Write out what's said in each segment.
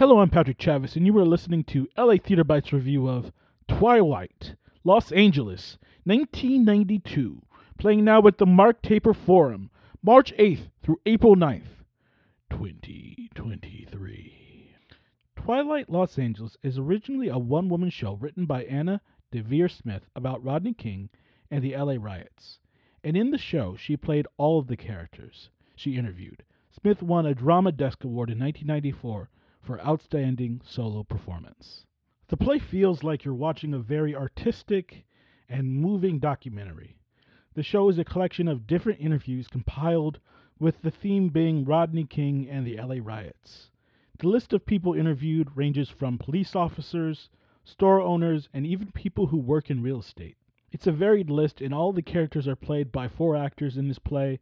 Hello, I'm Patrick Chavis, and you are listening to LA Theater Bites review of Twilight, Los Angeles, 1992, playing now at the Mark Taper Forum, March 8th through April 9th, 2023. Twilight, Los Angeles is originally a one woman show written by Anna Deavere Smith about Rodney King and the LA riots. And in the show, she played all of the characters she interviewed. Smith won a Drama Desk Award in 1994 for Outstanding Solo Performance. The play feels like you're watching a very artistic and moving documentary. The show is a collection of different interviews compiled with the theme being Rodney King and the LA riots. The list of people interviewed ranges from police officers, store owners, and even people who work in real estate. It's a varied list, and all the characters are played by four actors in this play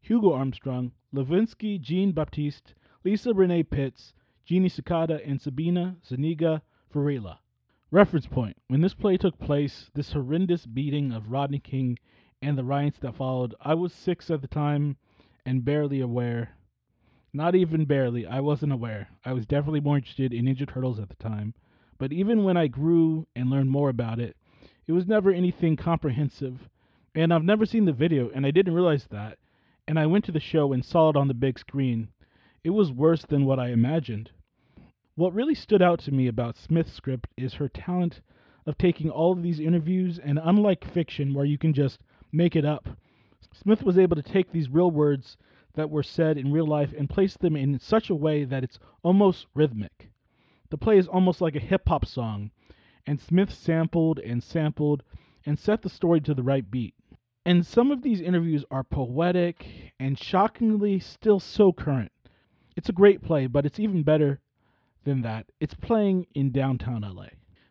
Hugo Armstrong, Lovensky Jean Baptiste, Lisa Renee Pitts, Jeannie Sakata, and Sabina Zuniga Varela. Reference point When this play took place, this horrendous beating of Rodney King and the riots that followed, I was six at the time and barely aware. Not even barely, I wasn't aware. I was definitely more interested in Ninja Turtles at the time. But even when I grew and learned more about it, it was never anything comprehensive. And I've never seen the video, and I didn't realize that. And I went to the show and saw it on the big screen. It was worse than what I imagined. What really stood out to me about Smith's script is her talent of taking all of these interviews, and unlike fiction where you can just make it up, Smith was able to take these real words that were said in real life and place them in such a way that it's almost rhythmic. The play is almost like a hip hop song, and Smith sampled and sampled and set the story to the right beat. And some of these interviews are poetic and shockingly still so current. It's a great play, but it's even better than that, it's playing in downtown LA.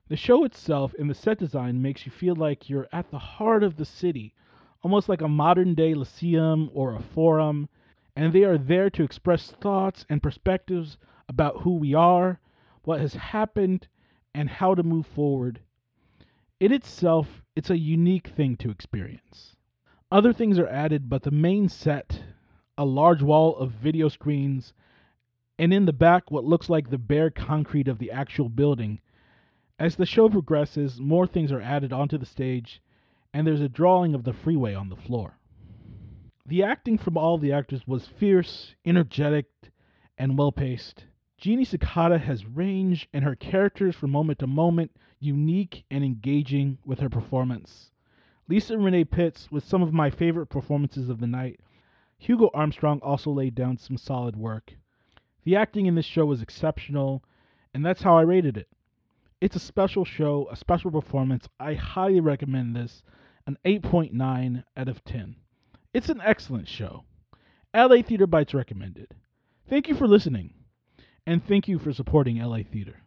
The show itself and the set design makes you feel like you're at the heart of the city, almost like a modern day Lyceum or a forum, and they are there to express thoughts and perspectives about who we are, what has happened, and how to move forward. In itself, it's a unique thing to experience. Other things are added, but the main set, a large wall of video screens, and in the back, what looks like the bare concrete of the actual building. As the show progresses, more things are added onto the stage, and there's a drawing of the freeway on the floor. The acting from all the actors was fierce, energetic, and well paced. Jeannie Sakata has range, and her characters from moment to moment unique and engaging with her performance. Lisa Renee Pitts with some of my favorite performances of the night. Hugo Armstrong also laid down some solid work. The acting in this show was exceptional, and that's how I rated it. It's a special show, a special performance. I highly recommend this. An 8.9 out of 10. It's an excellent show. LA Theater Bites recommended. Thank you for listening, and thank you for supporting LA Theater.